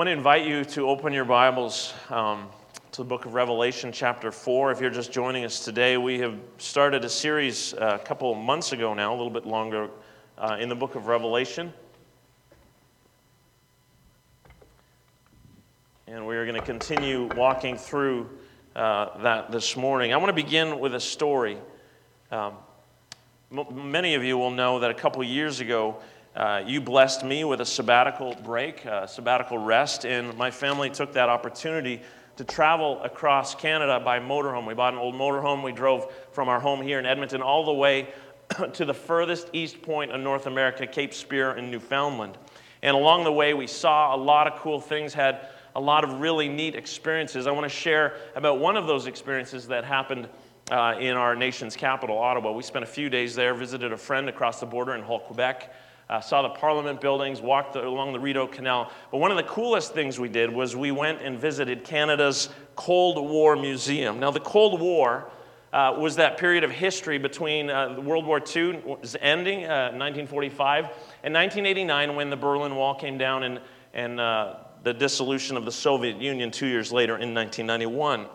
want to invite you to open your Bibles um, to the book of Revelation, chapter 4. If you're just joining us today, we have started a series uh, a couple months ago now, a little bit longer, uh, in the book of Revelation. And we are going to continue walking through uh, that this morning. I want to begin with a story. Um, m- many of you will know that a couple years ago, uh, you blessed me with a sabbatical break, sabbatical rest, and my family took that opportunity to travel across Canada by motorhome. We bought an old motorhome. We drove from our home here in Edmonton all the way to the furthest east point of North America, Cape Spear in Newfoundland. And along the way, we saw a lot of cool things, had a lot of really neat experiences. I want to share about one of those experiences that happened uh, in our nation's capital, Ottawa. We spent a few days there, visited a friend across the border in Hull, Quebec uh, saw the Parliament buildings, walked the, along the Rideau Canal. But one of the coolest things we did was we went and visited Canada's Cold War Museum. Now, the Cold War uh, was that period of history between uh, World War II ending, 1945, uh, and 1989 when the Berlin Wall came down and, and uh, the dissolution of the Soviet Union two years later in 1991.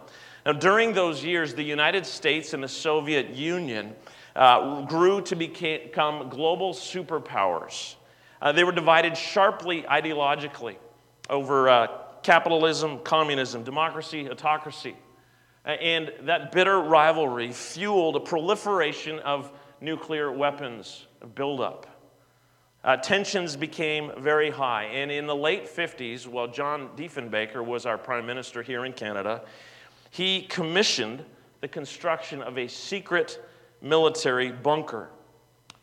Now, during those years, the United States and the Soviet Union uh, grew to become global superpowers. Uh, they were divided sharply ideologically over uh, capitalism, communism, democracy, autocracy. And that bitter rivalry fueled a proliferation of nuclear weapons buildup. Uh, tensions became very high. And in the late 50s, while John Diefenbaker was our prime minister here in Canada, he commissioned the construction of a secret military bunker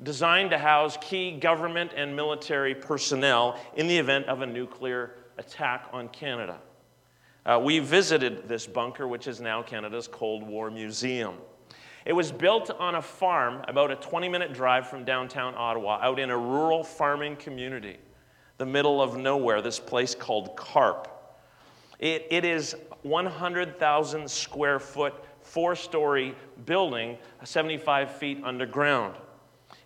designed to house key government and military personnel in the event of a nuclear attack on Canada. Uh, we visited this bunker, which is now Canada's Cold War Museum. It was built on a farm about a 20 minute drive from downtown Ottawa, out in a rural farming community, the middle of nowhere, this place called Carp. it, it is 100,000 square foot four story building 75 feet underground.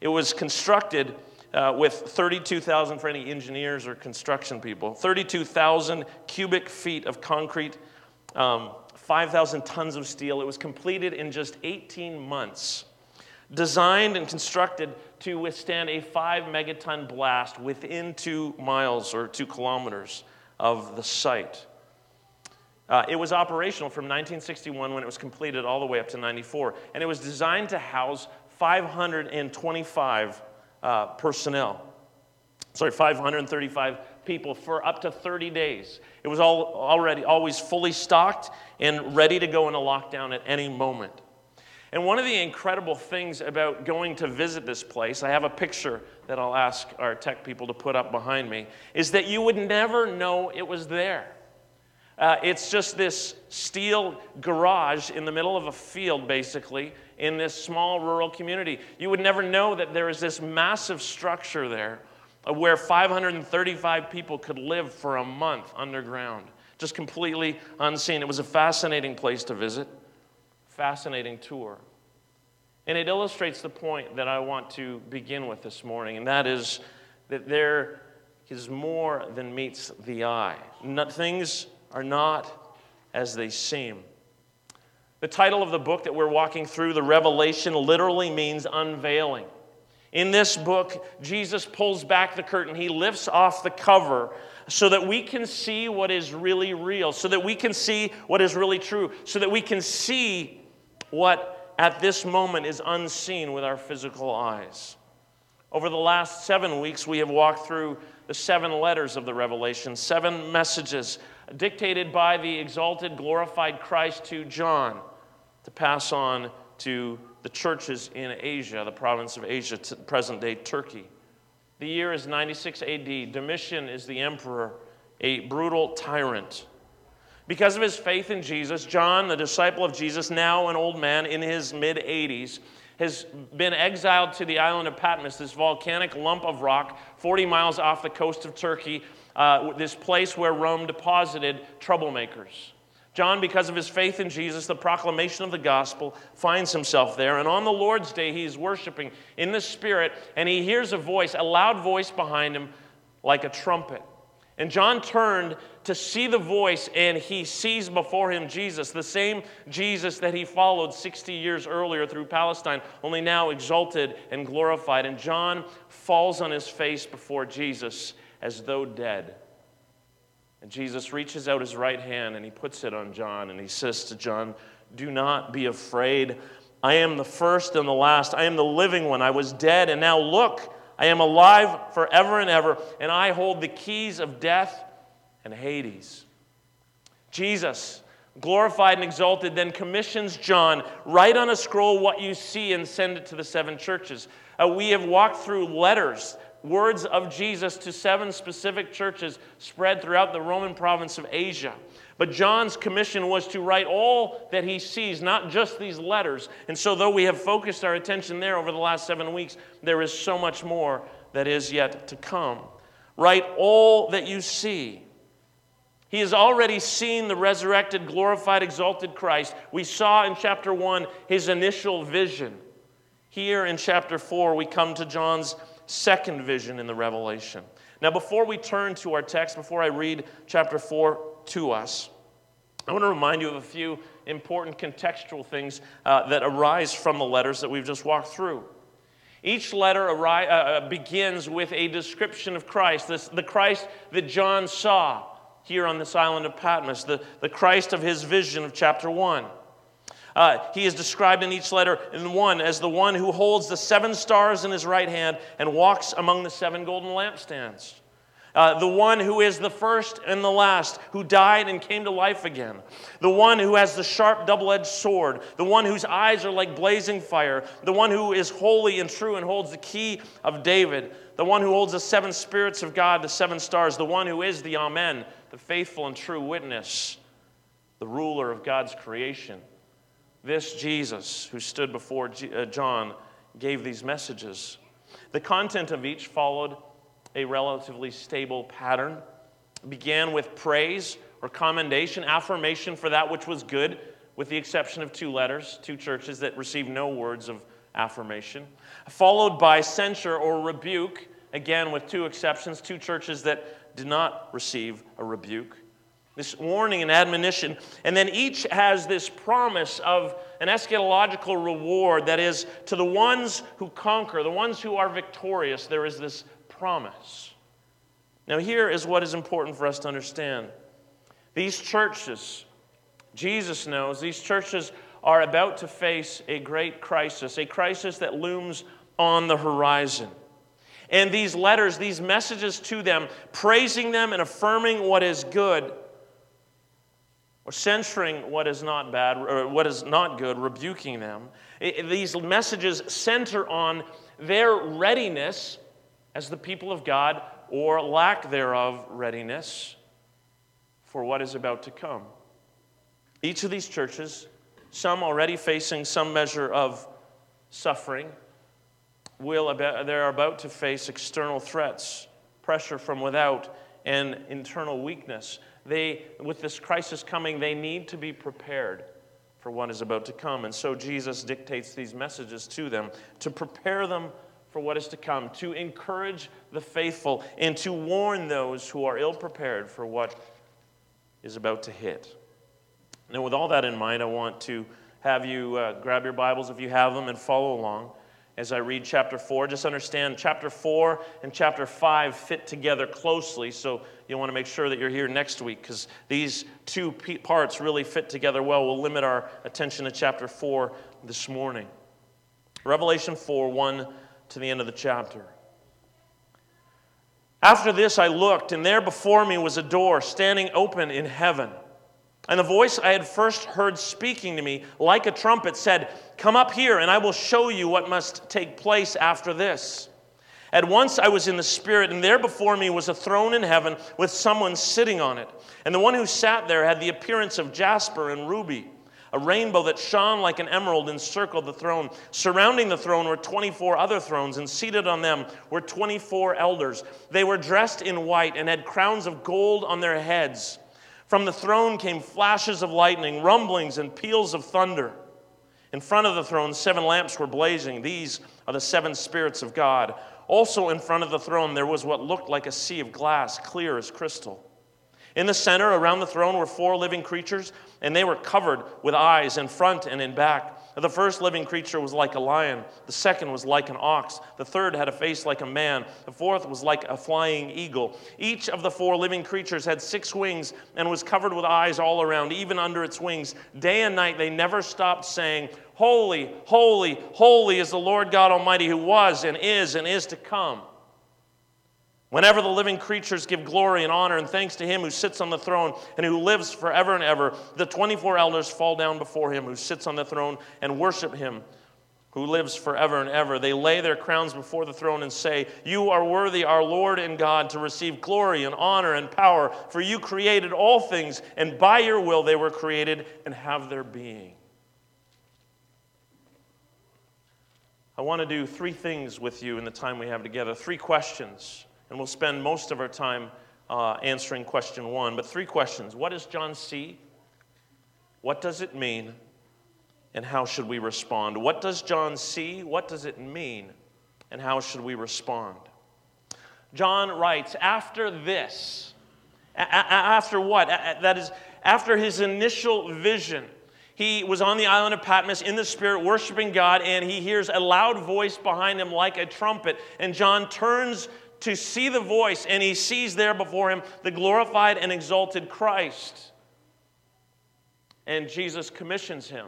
It was constructed uh, with 32,000 for any engineers or construction people, 32,000 cubic feet of concrete, um, 5,000 tons of steel. It was completed in just 18 months. Designed and constructed to withstand a 5 megaton blast within two miles or two kilometers of the site. Uh, it was operational from 1961 when it was completed all the way up to 94, and it was designed to house 525 uh, personnel. Sorry, 535 people for up to 30 days. It was all, already always fully stocked and ready to go into lockdown at any moment. And one of the incredible things about going to visit this place, I have a picture that I'll ask our tech people to put up behind me, is that you would never know it was there. Uh, it's just this steel garage in the middle of a field, basically, in this small rural community. You would never know that there is this massive structure there where 535 people could live for a month underground, just completely unseen. It was a fascinating place to visit, fascinating tour. And it illustrates the point that I want to begin with this morning, and that is that there is more than meets the eye. Not, things are not as they seem. The title of the book that we're walking through, the Revelation, literally means unveiling. In this book, Jesus pulls back the curtain. He lifts off the cover so that we can see what is really real, so that we can see what is really true, so that we can see what at this moment is unseen with our physical eyes. Over the last seven weeks, we have walked through the seven letters of the Revelation, seven messages dictated by the exalted, glorified Christ to John to pass on to the churches in Asia, the province of Asia, present day Turkey. The year is 96 AD. Domitian is the emperor, a brutal tyrant. Because of his faith in Jesus, John, the disciple of Jesus, now an old man in his mid 80s, has been exiled to the island of Patmos, this volcanic lump of rock 40 miles off the coast of Turkey, uh, this place where Rome deposited troublemakers. John, because of his faith in Jesus, the proclamation of the gospel, finds himself there. And on the Lord's day, he is worshiping in the Spirit, and he hears a voice, a loud voice behind him, like a trumpet. And John turned to see the voice, and he sees before him Jesus, the same Jesus that he followed 60 years earlier through Palestine, only now exalted and glorified. And John falls on his face before Jesus as though dead. And Jesus reaches out his right hand and he puts it on John, and he says to John, Do not be afraid. I am the first and the last. I am the living one. I was dead, and now look. I am alive forever and ever, and I hold the keys of death and Hades. Jesus, glorified and exalted, then commissions John, write on a scroll what you see and send it to the seven churches. Uh, we have walked through letters, words of Jesus to seven specific churches spread throughout the Roman province of Asia. But John's commission was to write all that he sees, not just these letters. And so, though we have focused our attention there over the last seven weeks, there is so much more that is yet to come. Write all that you see. He has already seen the resurrected, glorified, exalted Christ. We saw in chapter 1 his initial vision. Here in chapter 4, we come to John's second vision in the Revelation. Now, before we turn to our text, before I read chapter 4, to us. I want to remind you of a few important contextual things uh, that arise from the letters that we've just walked through. Each letter arri- uh, uh, begins with a description of Christ, this, the Christ that John saw here on this island of Patmos, the, the Christ of his vision of chapter 1. Uh, he is described in each letter in one as the one who holds the seven stars in his right hand and walks among the seven golden lampstands. Uh, the one who is the first and the last, who died and came to life again. The one who has the sharp double edged sword. The one whose eyes are like blazing fire. The one who is holy and true and holds the key of David. The one who holds the seven spirits of God, the seven stars. The one who is the Amen, the faithful and true witness, the ruler of God's creation. This Jesus, who stood before uh, John, gave these messages. The content of each followed a relatively stable pattern. It began with praise or commendation, affirmation for that which was good, with the exception of two letters, two churches that received no words of affirmation, followed by censure or rebuke, again with two exceptions, two churches that did not receive a rebuke. This warning and admonition. And then each has this promise of an eschatological reward that is to the ones who conquer, the ones who are victorious, there is this promise. Now, here is what is important for us to understand. These churches, Jesus knows, these churches are about to face a great crisis, a crisis that looms on the horizon. And these letters, these messages to them, praising them and affirming what is good, or censoring what is not bad, or what is not good, rebuking them, these messages center on their readiness as the people of God or lack thereof readiness for what is about to come. Each of these churches, some already facing some measure of suffering, will they're about to face external threats, pressure from without, and internal weakness. They, with this crisis coming, they need to be prepared for what is about to come. And so Jesus dictates these messages to them to prepare them for what is to come, to encourage the faithful, and to warn those who are ill prepared for what is about to hit. Now, with all that in mind, I want to have you uh, grab your Bibles if you have them and follow along as I read chapter 4. Just understand chapter 4 and chapter 5 fit together closely, so you want to make sure that you're here next week because these two parts really fit together well. We'll limit our attention to chapter 4 this morning. Revelation 4 1 to the end of the chapter. After this, I looked, and there before me was a door standing open in heaven. And the voice I had first heard speaking to me, like a trumpet, said, Come up here, and I will show you what must take place after this. At once I was in the Spirit, and there before me was a throne in heaven with someone sitting on it. And the one who sat there had the appearance of jasper and ruby. A rainbow that shone like an emerald encircled the throne. Surrounding the throne were 24 other thrones, and seated on them were 24 elders. They were dressed in white and had crowns of gold on their heads. From the throne came flashes of lightning, rumblings, and peals of thunder. In front of the throne, seven lamps were blazing. These are the seven spirits of God. Also, in front of the throne, there was what looked like a sea of glass, clear as crystal. In the center, around the throne, were four living creatures, and they were covered with eyes in front and in back. The first living creature was like a lion. The second was like an ox. The third had a face like a man. The fourth was like a flying eagle. Each of the four living creatures had six wings and was covered with eyes all around, even under its wings. Day and night they never stopped saying, Holy, holy, holy is the Lord God Almighty who was and is and is to come. Whenever the living creatures give glory and honor and thanks to him who sits on the throne and who lives forever and ever, the 24 elders fall down before him who sits on the throne and worship him who lives forever and ever. They lay their crowns before the throne and say, You are worthy, our Lord and God, to receive glory and honor and power, for you created all things, and by your will they were created and have their being. I want to do three things with you in the time we have together, three questions and we'll spend most of our time uh, answering question one. But three questions What does John see? What does it mean? And how should we respond? What does John see? What does it mean? And how should we respond? John writes, after this, a- a- after what? A- that is, after his initial vision, he was on the island of Patmos in the Spirit, worshiping God, and he hears a loud voice behind him like a trumpet. And John turns to see the voice, and he sees there before him the glorified and exalted Christ. And Jesus commissions him.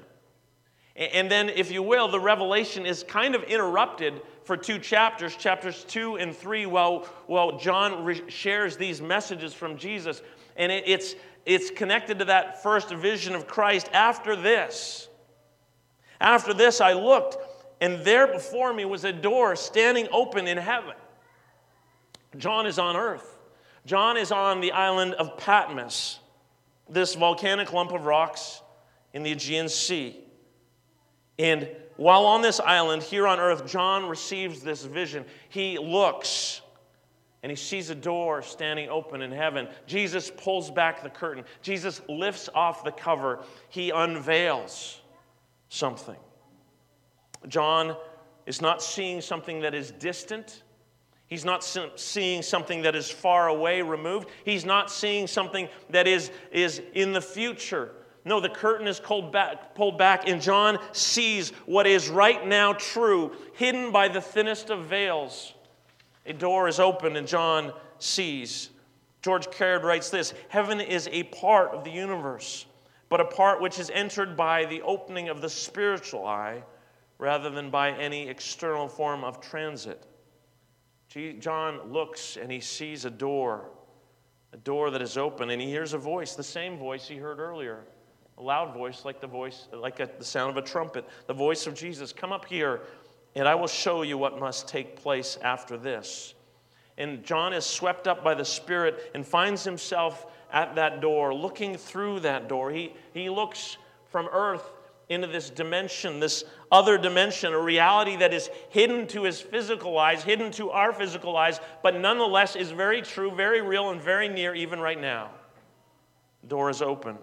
And then, if you will, the revelation is kind of interrupted for two chapters, chapters two and three, while, while John re- shares these messages from Jesus. And it, it's, it's connected to that first vision of Christ. After this, after this, I looked, and there before me was a door standing open in heaven. John is on earth. John is on the island of Patmos, this volcanic lump of rocks in the Aegean Sea. And while on this island here on earth, John receives this vision. He looks and he sees a door standing open in heaven. Jesus pulls back the curtain, Jesus lifts off the cover, he unveils something. John is not seeing something that is distant. He's not seeing something that is far away, removed. He's not seeing something that is, is in the future. No, the curtain is pulled back, pulled back, and John sees what is right now true, hidden by the thinnest of veils. A door is open, and John sees. George Caird writes this Heaven is a part of the universe, but a part which is entered by the opening of the spiritual eye rather than by any external form of transit. John looks and he sees a door, a door that is open, and he hears a voice, the same voice he heard earlier, a loud voice like the voice, like a, the sound of a trumpet, the voice of Jesus. Come up here, and I will show you what must take place after this. And John is swept up by the Spirit and finds himself at that door, looking through that door. He, he looks from earth into this dimension, this other dimension, a reality that is hidden to his physical eyes, hidden to our physical eyes, but nonetheless is very true, very real, and very near even right now. The door is open.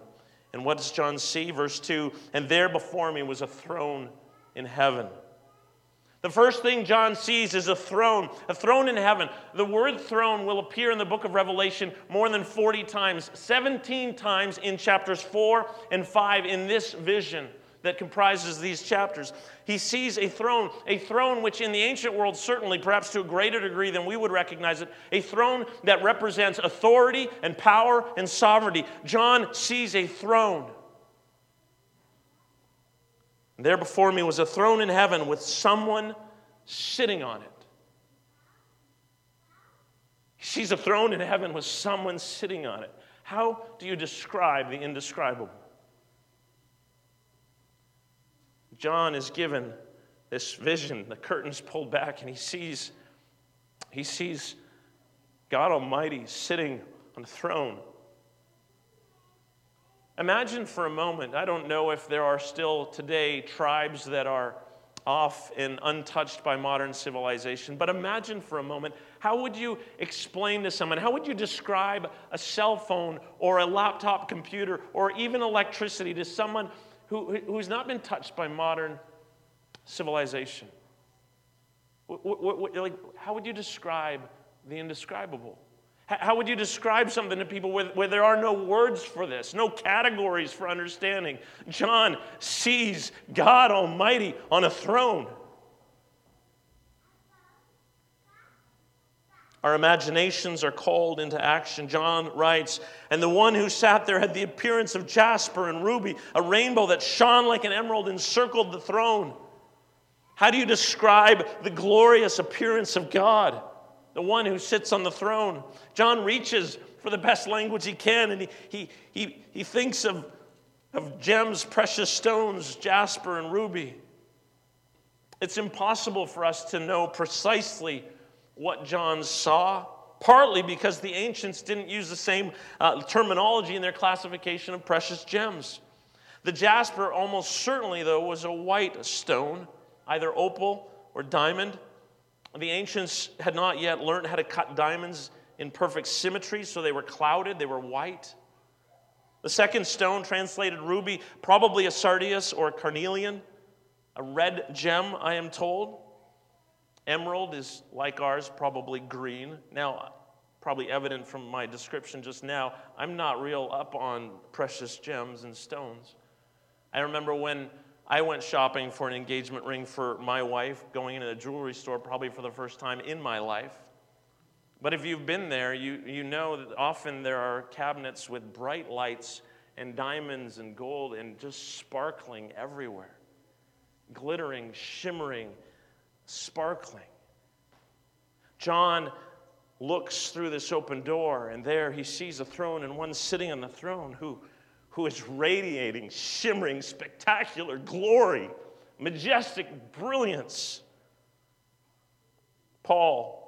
And what does John see? Verse 2 And there before me was a throne in heaven. The first thing John sees is a throne, a throne in heaven. The word throne will appear in the book of Revelation more than 40 times, 17 times in chapters 4 and 5 in this vision that comprises these chapters. He sees a throne, a throne which in the ancient world, certainly, perhaps to a greater degree than we would recognize it, a throne that represents authority and power and sovereignty. John sees a throne. there before me was a throne in heaven with someone sitting on it. He sees a throne in heaven with someone sitting on it. How do you describe the indescribable? John is given this vision, the curtains pulled back, and he sees, he sees God Almighty sitting on a throne. Imagine for a moment, I don't know if there are still today tribes that are off and untouched by modern civilization, but imagine for a moment how would you explain to someone, how would you describe a cell phone or a laptop computer or even electricity to someone who, who's not been touched by modern civilization. What, what, what, like, how would you describe the indescribable? How would you describe something to people where, where, there are no words for this, no categories for understanding? John sees God Almighty on a throne. Our imaginations are called into action. John writes, and the one who sat there had the appearance of jasper and ruby, a rainbow that shone like an emerald encircled the throne. How do you describe the glorious appearance of God, the one who sits on the throne? John reaches for the best language he can, and he, he, he, he thinks of, of gems, precious stones, jasper, and ruby. It's impossible for us to know precisely what John saw, partly because the ancients didn't use the same uh, terminology in their classification of precious gems. The jasper, almost certainly, though, was a white stone, either opal or diamond. The ancients had not yet learned how to cut diamonds in perfect symmetry, so they were clouded, they were white. The second stone, translated ruby, probably a sardius or a carnelian, a red gem, I am told. Emerald is like ours, probably green. Now, probably evident from my description just now, I'm not real up on precious gems and stones. I remember when I went shopping for an engagement ring for my wife, going into a jewelry store probably for the first time in my life. But if you've been there, you, you know that often there are cabinets with bright lights and diamonds and gold and just sparkling everywhere, glittering, shimmering sparkling. John looks through this open door, and there he sees a throne and one sitting on the throne who, who is radiating, shimmering, spectacular glory, majestic brilliance. Paul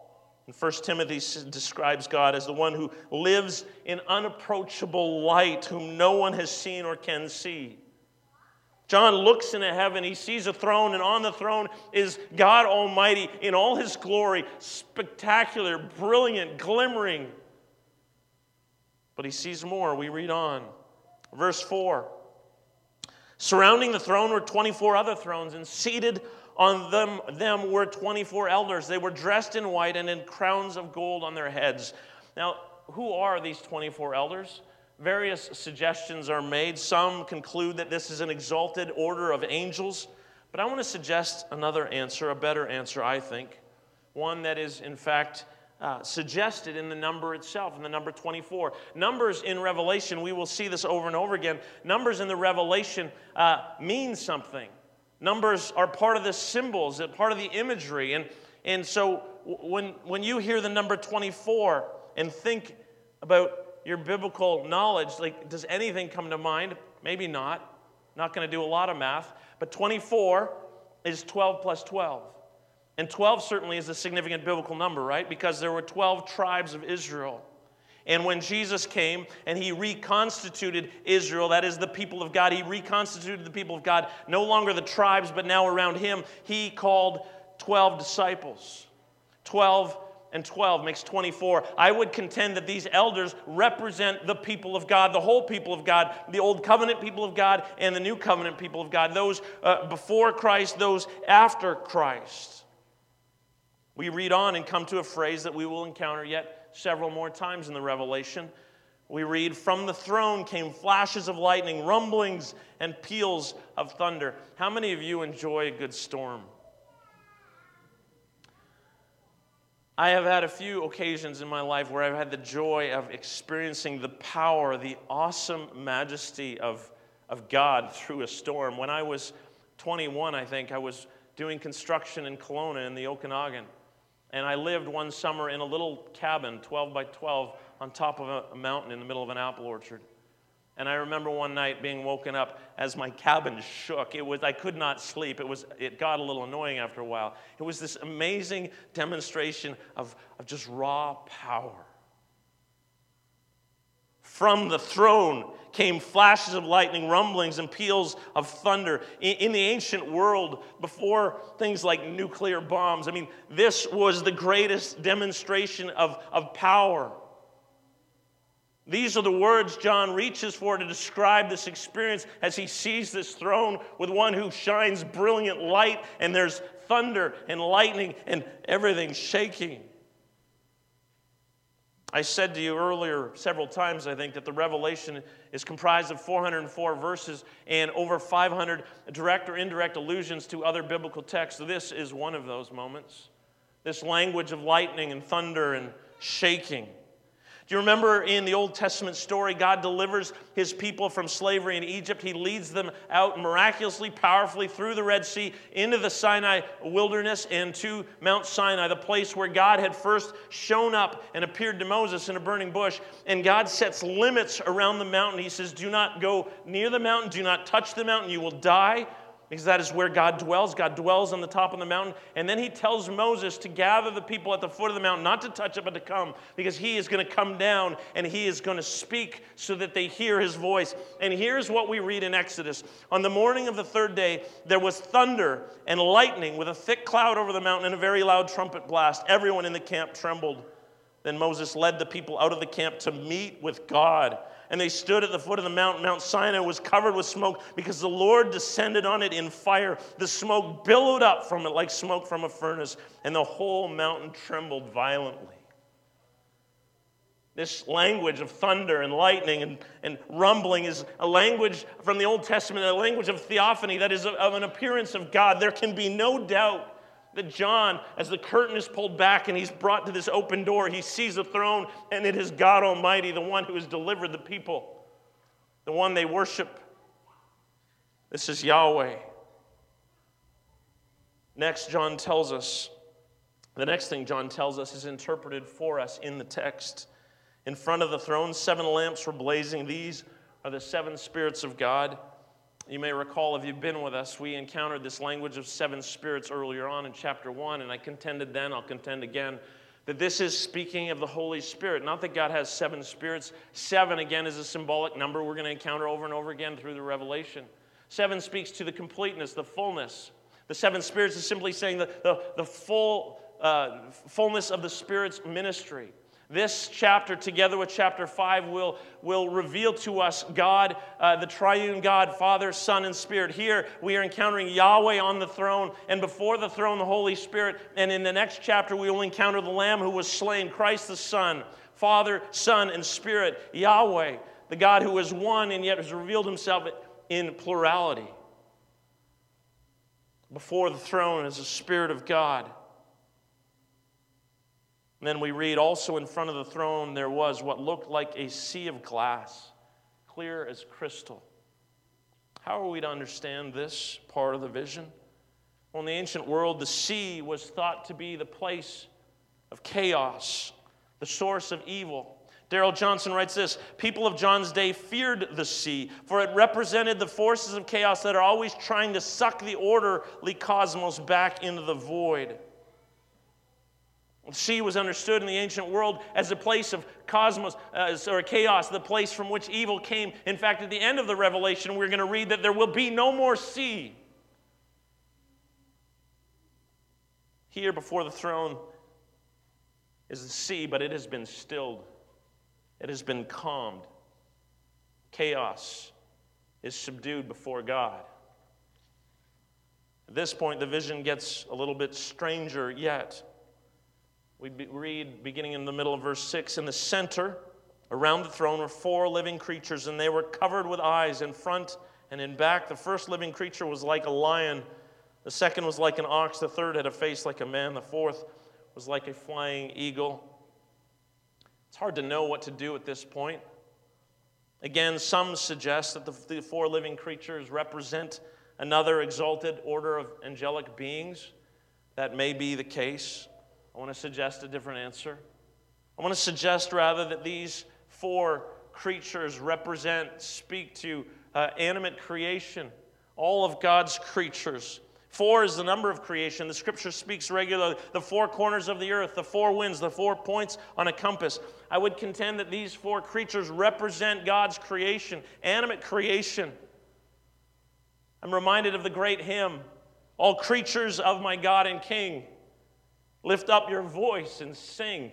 in 1 Timothy describes God as the one who lives in unapproachable light, whom no one has seen or can see. John looks into heaven, he sees a throne, and on the throne is God Almighty in all his glory, spectacular, brilliant, glimmering. But he sees more. We read on. Verse 4 Surrounding the throne were 24 other thrones, and seated on them, them were 24 elders. They were dressed in white and in crowns of gold on their heads. Now, who are these 24 elders? Various suggestions are made. Some conclude that this is an exalted order of angels. But I want to suggest another answer, a better answer, I think. One that is, in fact, uh, suggested in the number itself, in the number 24. Numbers in Revelation, we will see this over and over again. Numbers in the Revelation uh, mean something. Numbers are part of the symbols, part of the imagery. And, and so when, when you hear the number 24 and think about your biblical knowledge, like, does anything come to mind? Maybe not. Not going to do a lot of math. But 24 is 12 plus 12. And 12 certainly is a significant biblical number, right? Because there were 12 tribes of Israel. And when Jesus came and he reconstituted Israel, that is the people of God, he reconstituted the people of God, no longer the tribes, but now around him, he called 12 disciples. 12 and 12 makes 24. I would contend that these elders represent the people of God, the whole people of God, the old covenant people of God and the new covenant people of God, those uh, before Christ, those after Christ. We read on and come to a phrase that we will encounter yet several more times in the Revelation. We read, From the throne came flashes of lightning, rumblings, and peals of thunder. How many of you enjoy a good storm? I have had a few occasions in my life where I've had the joy of experiencing the power, the awesome majesty of, of God through a storm. When I was 21, I think, I was doing construction in Kelowna in the Okanagan. And I lived one summer in a little cabin, 12 by 12, on top of a mountain in the middle of an apple orchard. And I remember one night being woken up as my cabin shook. It was I could not sleep. It was it got a little annoying after a while. It was this amazing demonstration of, of just raw power. From the throne came flashes of lightning, rumblings, and peals of thunder. In, in the ancient world, before things like nuclear bombs, I mean, this was the greatest demonstration of, of power. These are the words John reaches for to describe this experience as he sees this throne with one who shines brilliant light, and there's thunder and lightning and everything shaking. I said to you earlier several times, I think, that the Revelation is comprised of 404 verses and over 500 direct or indirect allusions to other biblical texts. This is one of those moments. This language of lightning and thunder and shaking. Do you remember in the Old Testament story, God delivers his people from slavery in Egypt? He leads them out miraculously, powerfully through the Red Sea into the Sinai wilderness and to Mount Sinai, the place where God had first shown up and appeared to Moses in a burning bush. And God sets limits around the mountain. He says, Do not go near the mountain, do not touch the mountain, you will die because that is where God dwells. God dwells on the top of the mountain. And then he tells Moses to gather the people at the foot of the mountain, not to touch it, but to come, because he is going to come down and he is going to speak so that they hear his voice. And here's what we read in Exodus On the morning of the third day, there was thunder and lightning with a thick cloud over the mountain and a very loud trumpet blast. Everyone in the camp trembled. Then Moses led the people out of the camp to meet with God and they stood at the foot of the mountain. Mount Sinai was covered with smoke because the Lord descended on it in fire. The smoke billowed up from it like smoke from a furnace, and the whole mountain trembled violently. This language of thunder and lightning and, and rumbling is a language from the Old Testament, a language of theophany that is of, of an appearance of God. There can be no doubt that John, as the curtain is pulled back and he's brought to this open door, he sees a throne, and it is God Almighty, the one who has delivered the people, the one they worship. This is Yahweh. Next, John tells us, the next thing John tells us is interpreted for us in the text. In front of the throne, seven lamps were blazing. These are the seven spirits of God. You may recall, if you've been with us, we encountered this language of seven spirits earlier on in chapter one, and I contended then, I'll contend again, that this is speaking of the Holy Spirit. Not that God has seven spirits. Seven, again, is a symbolic number we're going to encounter over and over again through the Revelation. Seven speaks to the completeness, the fullness. The seven spirits is simply saying the, the, the full uh, fullness of the Spirit's ministry. This chapter, together with chapter 5, will, will reveal to us God, uh, the triune God, Father, Son, and Spirit. Here we are encountering Yahweh on the throne, and before the throne, the Holy Spirit. And in the next chapter, we will encounter the Lamb who was slain, Christ the Son, Father, Son, and Spirit, Yahweh, the God who is one and yet has revealed himself in plurality. Before the throne is the Spirit of God. And then we read also in front of the throne there was what looked like a sea of glass, clear as crystal. How are we to understand this part of the vision? Well, in the ancient world, the sea was thought to be the place of chaos, the source of evil. Darrell Johnson writes this People of John's day feared the sea, for it represented the forces of chaos that are always trying to suck the orderly cosmos back into the void. The sea was understood in the ancient world as a place of cosmos uh, or chaos, the place from which evil came. In fact, at the end of the Revelation, we're going to read that there will be no more sea. Here before the throne is the sea, but it has been stilled, it has been calmed. Chaos is subdued before God. At this point, the vision gets a little bit stranger yet. We read beginning in the middle of verse 6 In the center, around the throne, were four living creatures, and they were covered with eyes in front and in back. The first living creature was like a lion, the second was like an ox, the third had a face like a man, the fourth was like a flying eagle. It's hard to know what to do at this point. Again, some suggest that the four living creatures represent another exalted order of angelic beings. That may be the case. I want to suggest a different answer. I want to suggest rather that these four creatures represent, speak to uh, animate creation, all of God's creatures. Four is the number of creation. The scripture speaks regularly. The four corners of the earth, the four winds, the four points on a compass. I would contend that these four creatures represent God's creation, animate creation. I'm reminded of the great hymn, All creatures of my God and King. Lift up your voice and sing.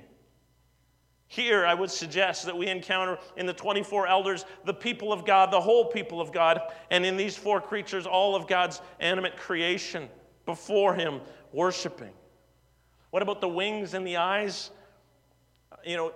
Here, I would suggest that we encounter in the 24 elders the people of God, the whole people of God, and in these four creatures, all of God's animate creation before Him, worshiping. What about the wings and the eyes? You know,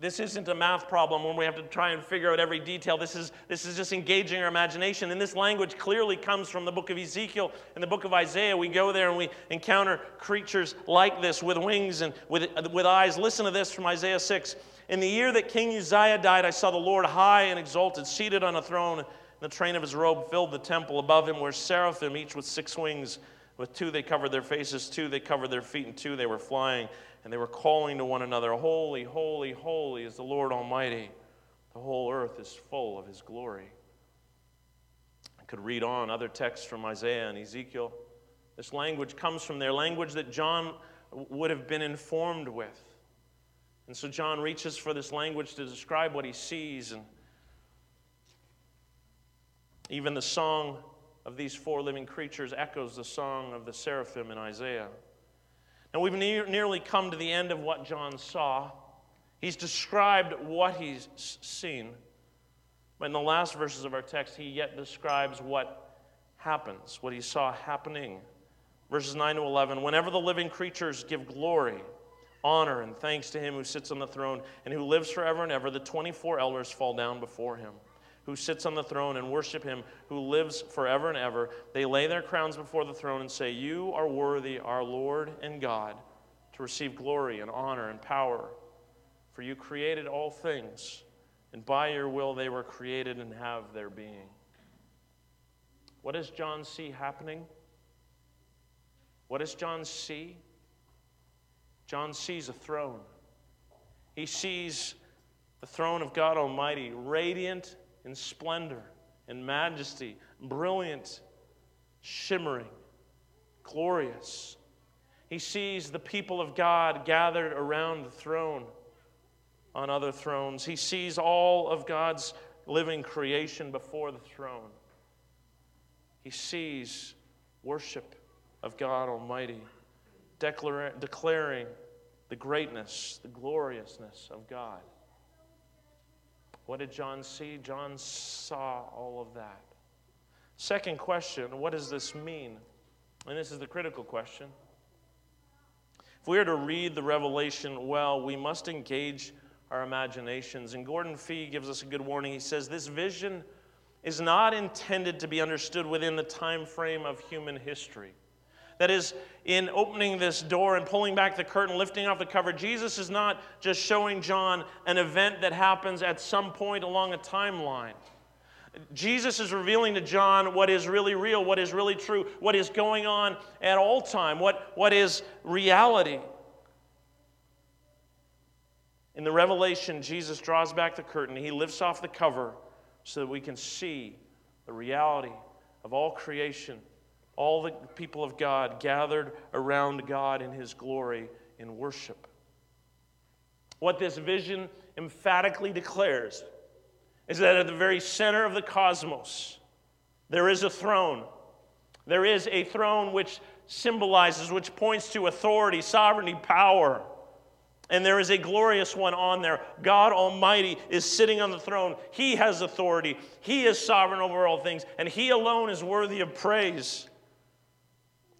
this isn't a math problem when we have to try and figure out every detail. This is, this is just engaging our imagination. And this language clearly comes from the book of Ezekiel and the book of Isaiah. We go there and we encounter creatures like this with wings and with, with eyes. Listen to this from Isaiah 6. In the year that King Uzziah died, I saw the Lord high and exalted, seated on a throne. And the train of his robe filled the temple. Above him were seraphim, each with six wings. With two they covered their faces, two they covered their feet, and two they were flying and they were calling to one another, Holy, holy, holy is the Lord Almighty. The whole earth is full of his glory. I could read on other texts from Isaiah and Ezekiel. This language comes from their language that John would have been informed with. And so John reaches for this language to describe what he sees. And even the song of these four living creatures echoes the song of the seraphim in Isaiah. And we've ne- nearly come to the end of what John saw. He's described what he's seen. But in the last verses of our text, he yet describes what happens, what he saw happening. Verses 9 to 11 Whenever the living creatures give glory, honor, and thanks to him who sits on the throne and who lives forever and ever, the 24 elders fall down before him who sits on the throne and worship him who lives forever and ever. They lay their crowns before the throne and say, You are worthy, our Lord and God, to receive glory and honor and power. For you created all things, and by your will they were created and have their being. What does John see happening? What does John see? John sees a throne. He sees the throne of God Almighty, radiant in splendor and majesty, brilliant, shimmering, glorious. He sees the people of God gathered around the throne on other thrones. He sees all of God's living creation before the throne. He sees worship of God Almighty, declaring the greatness, the gloriousness of God. What did John see? John saw all of that. Second question what does this mean? And this is the critical question. If we are to read the revelation well, we must engage our imaginations. And Gordon Fee gives us a good warning. He says, This vision is not intended to be understood within the time frame of human history. That is, in opening this door and pulling back the curtain, lifting off the cover, Jesus is not just showing John an event that happens at some point along a timeline. Jesus is revealing to John what is really real, what is really true, what is going on at all time, what, what is reality. In the revelation, Jesus draws back the curtain. He lifts off the cover so that we can see the reality of all creation all the people of God gathered around God in his glory in worship. What this vision emphatically declares is that at the very center of the cosmos, there is a throne. There is a throne which symbolizes, which points to authority, sovereignty, power. And there is a glorious one on there. God Almighty is sitting on the throne. He has authority. He is sovereign over all things, and He alone is worthy of praise.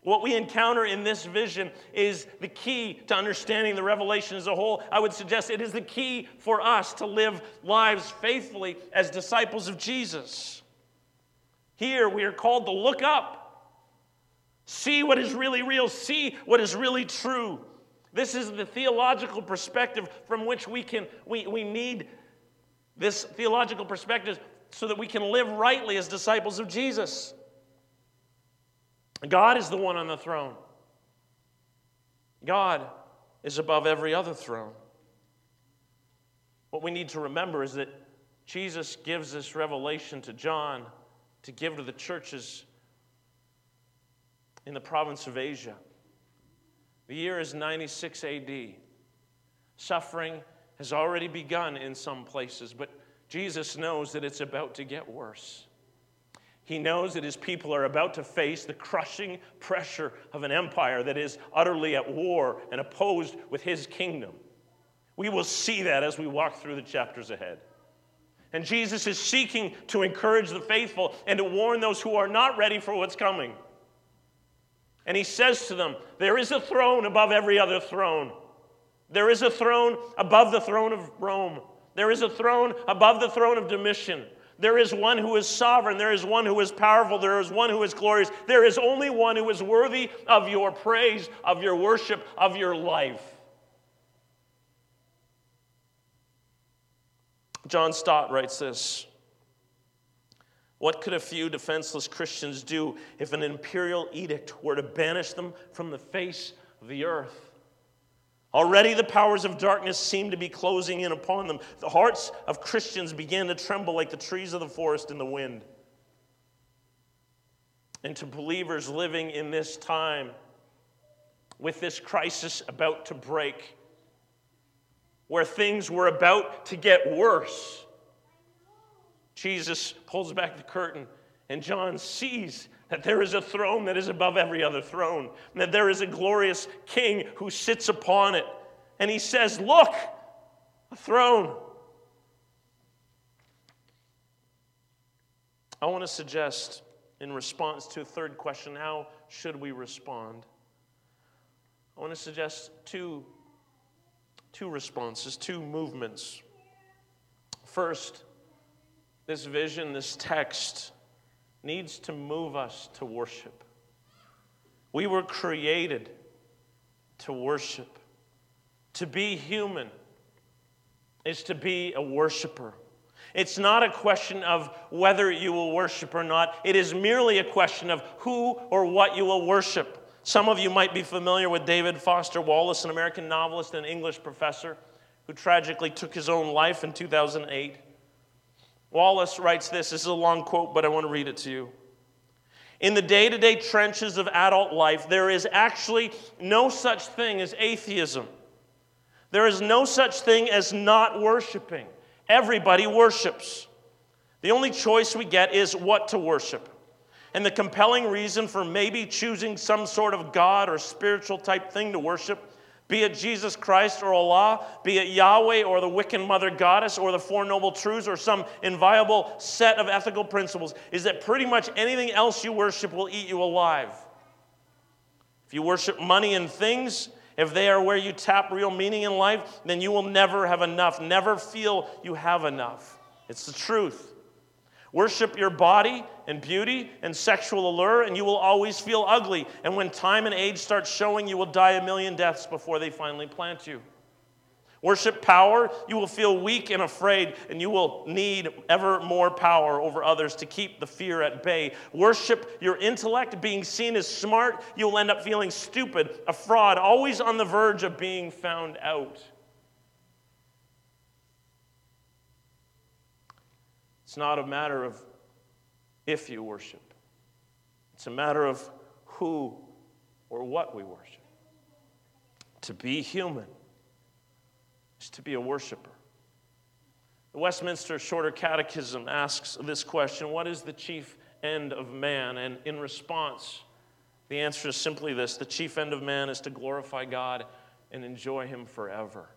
What we encounter in this vision is the key to understanding the revelation as a whole. I would suggest it is the key for us to live lives faithfully as disciples of Jesus. Here we are called to look up, see what is really real, see what is really true. This is the theological perspective from which we can we, we need this theological perspective so that we can live rightly as disciples of Jesus. God is the one on the throne. God is above every other throne. What we need to remember is that Jesus gives this revelation to John to give to the churches in the province of Asia. The year is 96 AD. Suffering has already begun in some places, but Jesus knows that it's about to get worse. He knows that his people are about to face the crushing pressure of an empire that is utterly at war and opposed with his kingdom. We will see that as we walk through the chapters ahead. And Jesus is seeking to encourage the faithful and to warn those who are not ready for what's coming. And he says to them, There is a throne above every other throne. There is a throne above the throne of Rome. There is a throne above the throne of Domitian. There is one who is sovereign. There is one who is powerful. There is one who is glorious. There is only one who is worthy of your praise, of your worship, of your life. John Stott writes this What could a few defenseless Christians do if an imperial edict were to banish them from the face of the earth? Already the powers of darkness seemed to be closing in upon them. The hearts of Christians began to tremble like the trees of the forest in the wind. And to believers living in this time, with this crisis about to break, where things were about to get worse, Jesus pulls back the curtain, and John sees that there is a throne that is above every other throne, and that there is a glorious king who sits upon it. And he says, Look, a throne. I want to suggest, in response to a third question, how should we respond? I want to suggest two, two responses, two movements. First, this vision, this text, needs to move us to worship. We were created to worship. To be human is to be a worshiper. It's not a question of whether you will worship or not. It is merely a question of who or what you will worship. Some of you might be familiar with David Foster Wallace, an American novelist and English professor who tragically took his own life in 2008. Wallace writes this. This is a long quote, but I want to read it to you. In the day to day trenches of adult life, there is actually no such thing as atheism. There is no such thing as not worshiping. Everybody worships. The only choice we get is what to worship. And the compelling reason for maybe choosing some sort of God or spiritual type thing to worship be it Jesus Christ or Allah, be it Yahweh or the Wiccan Mother Goddess or the Four Noble Truths or some inviolable set of ethical principles, is that pretty much anything else you worship will eat you alive. If you worship money and things, if they are where you tap real meaning in life, then you will never have enough, never feel you have enough. It's the truth. Worship your body and beauty and sexual allure, and you will always feel ugly. And when time and age start showing, you will die a million deaths before they finally plant you. Worship power, you will feel weak and afraid, and you will need ever more power over others to keep the fear at bay. Worship your intellect, being seen as smart, you will end up feeling stupid, a fraud, always on the verge of being found out. It's not a matter of if you worship, it's a matter of who or what we worship. To be human is to be a worshiper. The Westminster Shorter Catechism asks this question What is the chief end of man? And in response, the answer is simply this the chief end of man is to glorify God and enjoy Him forever.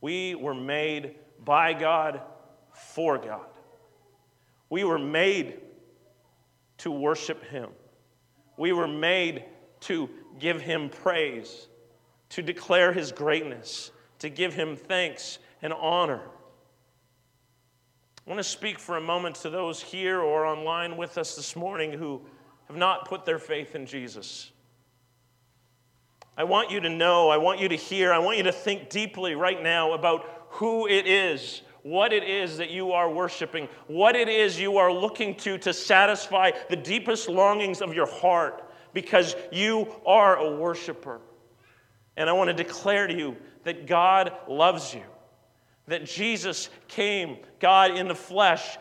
We were made by God for God. We were made to worship Him. We were made to give Him praise, to declare His greatness, to give Him thanks and honor. I want to speak for a moment to those here or online with us this morning who have not put their faith in Jesus. I want you to know, I want you to hear, I want you to think deeply right now about who it is what it is that you are worshiping, what it is you are looking to to satisfy the deepest longings of your heart because you are a worshiper. And I want to declare to you that God loves you, that Jesus came, God in the flesh,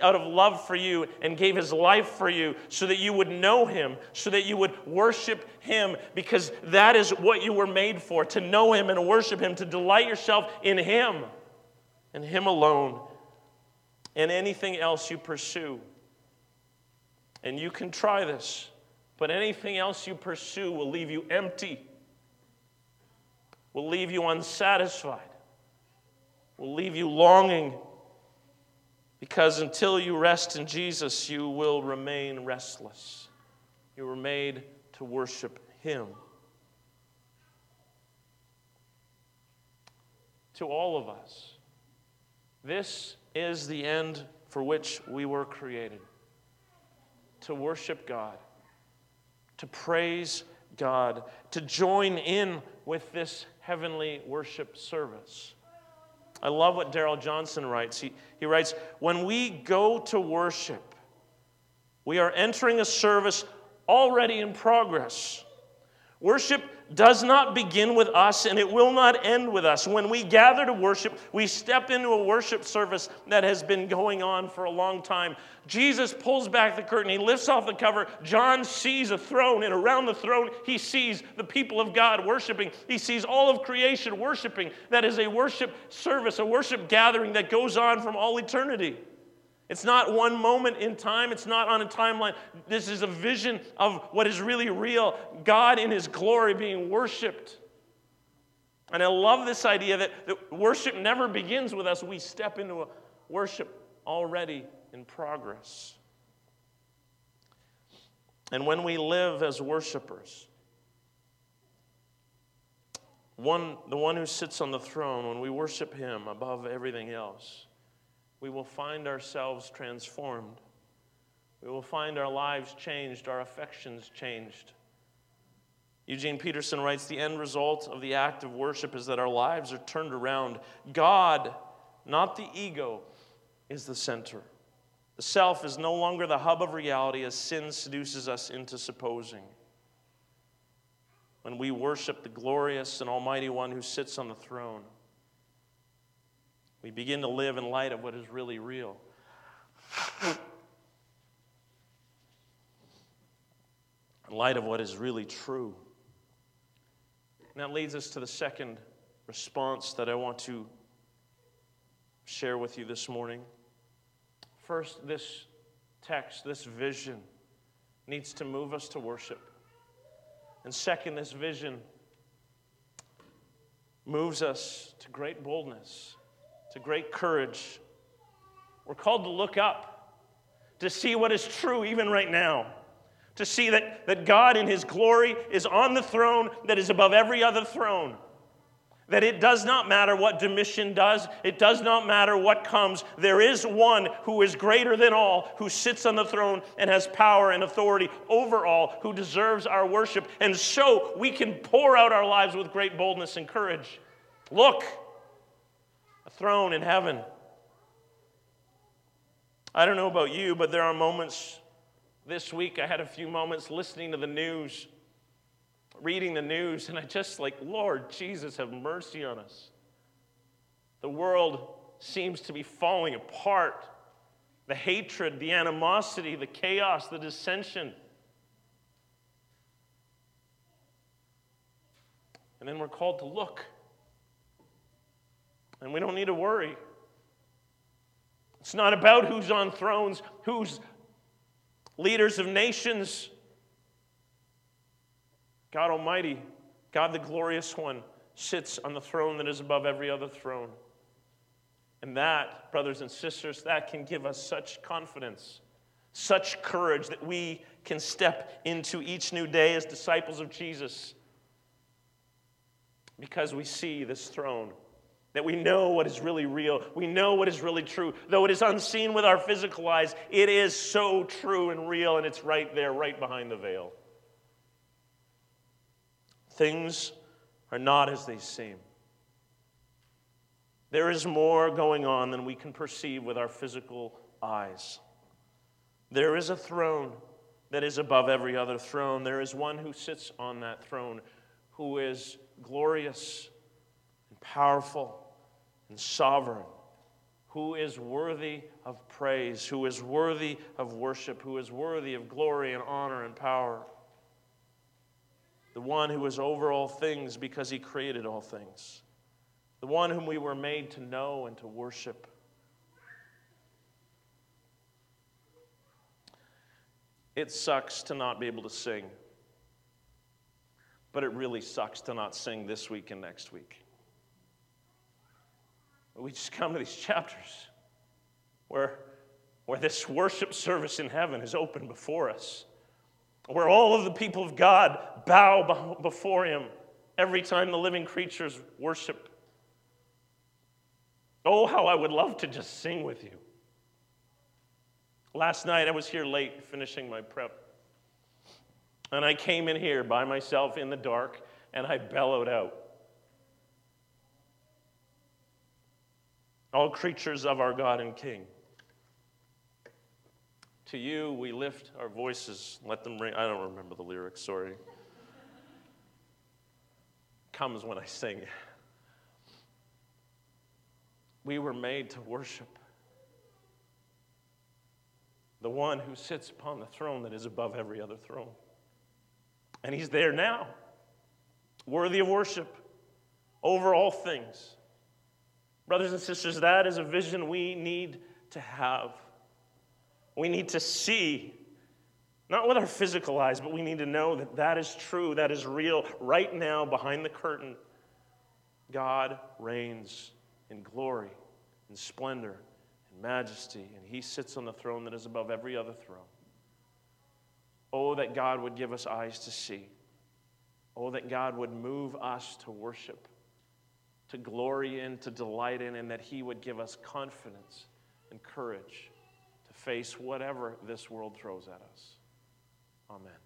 out of love for you and gave his life for you so that you would know him, so that you would worship him, because that is what you were made for to know him and worship him, to delight yourself in him and Him alone and anything else you pursue. And you can try this, but anything else you pursue will leave you empty, will leave you unsatisfied. will leave you longing because until you rest in Jesus, you will remain restless. You were made to worship Him. To all of us, this is the end for which we were created to worship God, to praise God, to join in with this heavenly worship service. I love what Darrell Johnson writes. He, he writes, When we go to worship, we are entering a service already in progress. Worship does not begin with us and it will not end with us. When we gather to worship, we step into a worship service that has been going on for a long time. Jesus pulls back the curtain, he lifts off the cover. John sees a throne, and around the throne, he sees the people of God worshiping. He sees all of creation worshiping. That is a worship service, a worship gathering that goes on from all eternity. It's not one moment in time, it's not on a timeline. This is a vision of what is really real God in His glory being worshiped. And I love this idea that, that worship never begins with us, we step into a worship already in progress. And when we live as worshipers, one, the one who sits on the throne, when we worship Him above everything else, we will find ourselves transformed. We will find our lives changed, our affections changed. Eugene Peterson writes The end result of the act of worship is that our lives are turned around. God, not the ego, is the center. The self is no longer the hub of reality as sin seduces us into supposing. When we worship the glorious and almighty one who sits on the throne, we begin to live in light of what is really real. in light of what is really true. And that leads us to the second response that I want to share with you this morning. First, this text, this vision, needs to move us to worship. And second, this vision moves us to great boldness to great courage. We're called to look up, to see what is true even right now, to see that, that God in His glory is on the throne that is above every other throne. That it does not matter what Domitian does, it does not matter what comes. There is one who is greater than all, who sits on the throne and has power and authority over all, who deserves our worship. And so we can pour out our lives with great boldness and courage. Look, throne in heaven. I don't know about you, but there are moments this week, I had a few moments listening to the news, reading the news, and I just like, Lord Jesus, have mercy on us. The world seems to be falling apart. The hatred, the animosity, the chaos, the dissension. And then we're called to look and we don't need to worry. It's not about who's on thrones, who's leaders of nations. God Almighty, God the glorious one, sits on the throne that is above every other throne. And that, brothers and sisters, that can give us such confidence, such courage that we can step into each new day as disciples of Jesus because we see this throne that we know what is really real. We know what is really true. Though it is unseen with our physical eyes, it is so true and real, and it's right there, right behind the veil. Things are not as they seem. There is more going on than we can perceive with our physical eyes. There is a throne that is above every other throne. There is one who sits on that throne who is glorious and powerful and sovereign, who is worthy of praise, who is worthy of worship, who is worthy of glory and honor and power. The one who is over all things because he created all things. The one whom we were made to know and to worship. It sucks to not be able to sing, but it really sucks to not sing this week and next week. We just come to these chapters where, where this worship service in heaven is open before us, where all of the people of God bow before Him every time the living creatures worship. Oh, how I would love to just sing with you. Last night I was here late finishing my prep. And I came in here by myself in the dark and I bellowed out. All creatures of our God and King. To you we lift our voices, let them ring. I don't remember the lyrics, sorry. Comes when I sing. We were made to worship the one who sits upon the throne that is above every other throne. And he's there now, worthy of worship over all things. Brothers and sisters, that is a vision we need to have. We need to see, not with our physical eyes, but we need to know that that is true, that is real. Right now, behind the curtain, God reigns in glory and splendor and majesty, and he sits on the throne that is above every other throne. Oh, that God would give us eyes to see. Oh, that God would move us to worship, to glory in, to delight in, and that He would give us confidence and courage to face whatever this world throws at us. Amen.